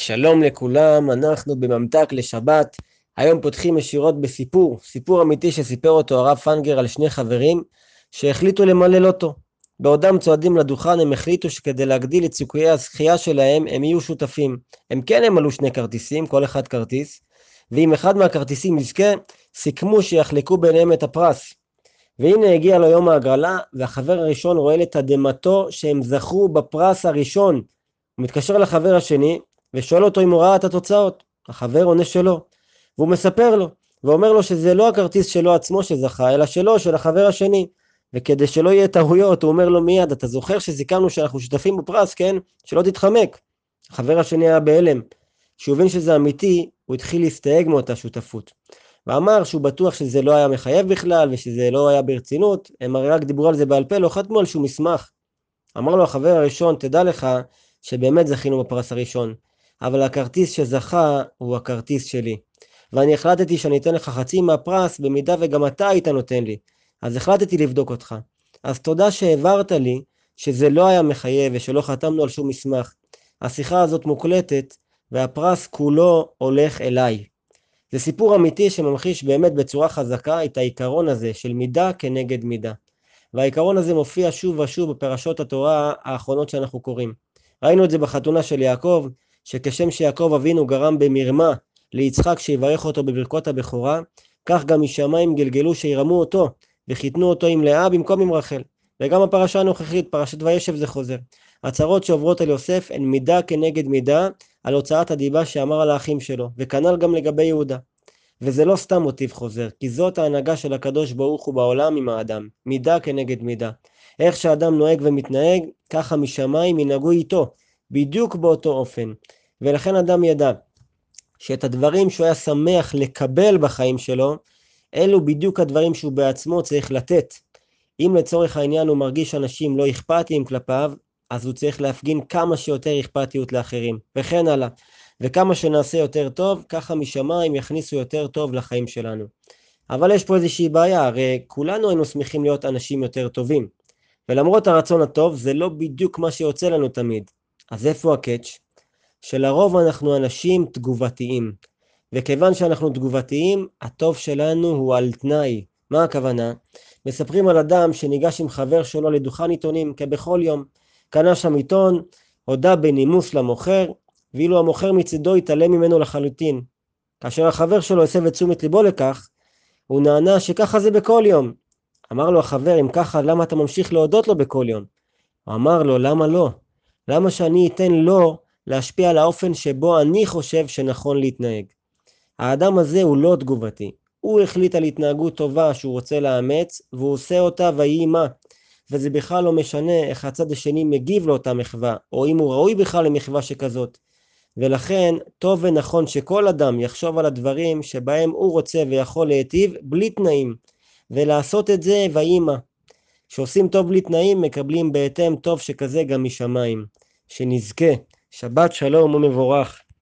שלום לכולם, אנחנו בממתק לשבת. היום פותחים ישירות בסיפור, סיפור אמיתי שסיפר אותו הרב פנגר על שני חברים שהחליטו למלא לוטו. בעודם צועדים לדוכן הם החליטו שכדי להגדיל את סיכויי הזכייה שלהם הם יהיו שותפים. הם כן ימלאו שני כרטיסים, כל אחד כרטיס, ואם אחד מהכרטיסים יזכה, סיכמו שיחלקו ביניהם את הפרס. והנה הגיע לו יום ההגרלה, והחבר הראשון רואה לתדהמתו שהם זכו בפרס הראשון. הוא מתקשר לחבר השני, ושואל אותו אם הוא ראה את התוצאות. החבר עונה שלא. והוא מספר לו, ואומר לו שזה לא הכרטיס שלו עצמו שזכה, אלא שלו, של החבר השני. וכדי שלא יהיה טעויות, הוא אומר לו מיד, אתה זוכר שסיכמנו שאנחנו שותפים בפרס, כן? שלא תתחמק. החבר השני היה בהלם. כשהוא הבין שזה אמיתי, הוא התחיל להסתייג מאותה שותפות. ואמר שהוא בטוח שזה לא היה מחייב בכלל, ושזה לא היה ברצינות, הם הרי רק דיברו על זה בעל פה, לא חתמו על שום מסמך. אמר לו החבר הראשון, תדע לך שבאמת זכינו בפרס הראשון, אבל הכרטיס שזכה הוא הכרטיס שלי. ואני החלטתי שאני אתן לך חצי מהפרס במידה וגם אתה היית נותן לי. אז החלטתי לבדוק אותך. אז תודה שהעברת לי שזה לא היה מחייב ושלא חתמנו על שום מסמך. השיחה הזאת מוקלטת והפרס כולו הולך אליי. זה סיפור אמיתי שממחיש באמת בצורה חזקה את העיקרון הזה של מידה כנגד מידה. והעיקרון הזה מופיע שוב ושוב בפרשות התורה האחרונות שאנחנו קוראים. ראינו את זה בחתונה של יעקב, שכשם שיעקב אבינו גרם במרמה ליצחק שיברך אותו בברכות הבכורה, כך גם משמיים גלגלו שירמו אותו וחיתנו אותו עם לאה במקום עם רחל. וגם הפרשה הנוכחית, פרשת וישב זה חוזר. הצהרות שעוברות על יוסף הן מידה כנגד מידה על הוצאת הדיבה שאמר על האחים שלו, וכנ"ל גם לגבי יהודה. וזה לא סתם מוטיב חוזר, כי זאת ההנהגה של הקדוש ברוך הוא בעולם עם האדם, מידה כנגד מידה. איך שאדם נוהג ומתנהג, ככה משמיים ינהגו איתו, בדיוק באותו אופן. ולכן אדם ידע שאת הדברים שהוא היה שמח לקבל בחיים שלו, אלו בדיוק הדברים שהוא בעצמו צריך לתת. אם לצורך העניין הוא מרגיש אנשים לא אכפתיים כלפיו, אז הוא צריך להפגין כמה שיותר אכפתיות לאחרים, וכן הלאה. וכמה שנעשה יותר טוב, ככה משמיים יכניסו יותר טוב לחיים שלנו. אבל יש פה איזושהי בעיה, הרי כולנו היינו שמחים להיות אנשים יותר טובים. ולמרות הרצון הטוב, זה לא בדיוק מה שיוצא לנו תמיד. אז איפה הקאץ'? שלרוב אנחנו אנשים תגובתיים. וכיוון שאנחנו תגובתיים, הטוב שלנו הוא על תנאי. מה הכוונה? מספרים על אדם שניגש עם חבר שלו לדוכן עיתונים כבכל יום. קנה שם עיתון, הודה בנימוס למוכר, ואילו המוכר מצידו התעלם ממנו לחלוטין. כאשר החבר שלו הסב את תשומת ליבו לכך, הוא נענה שככה זה בכל יום. אמר לו החבר, אם ככה, למה אתה ממשיך להודות לו בכל יום? הוא אמר לו, למה לא? למה שאני אתן לו להשפיע על האופן שבו אני חושב שנכון להתנהג? האדם הזה הוא לא תגובתי. הוא החליט על התנהגות טובה שהוא רוצה לאמץ, והוא עושה אותה ויהי מה. וזה בכלל לא משנה איך הצד השני מגיב לאותה מחווה, או אם הוא ראוי בכלל למחווה שכזאת. ולכן טוב ונכון שכל אדם יחשוב על הדברים שבהם הוא רוצה ויכול להיטיב בלי תנאים, ולעשות את זה ויהי מה. כשעושים טוב בלי תנאים מקבלים בהתאם טוב שכזה גם משמיים. שנזכה. שבת שלום ומבורך.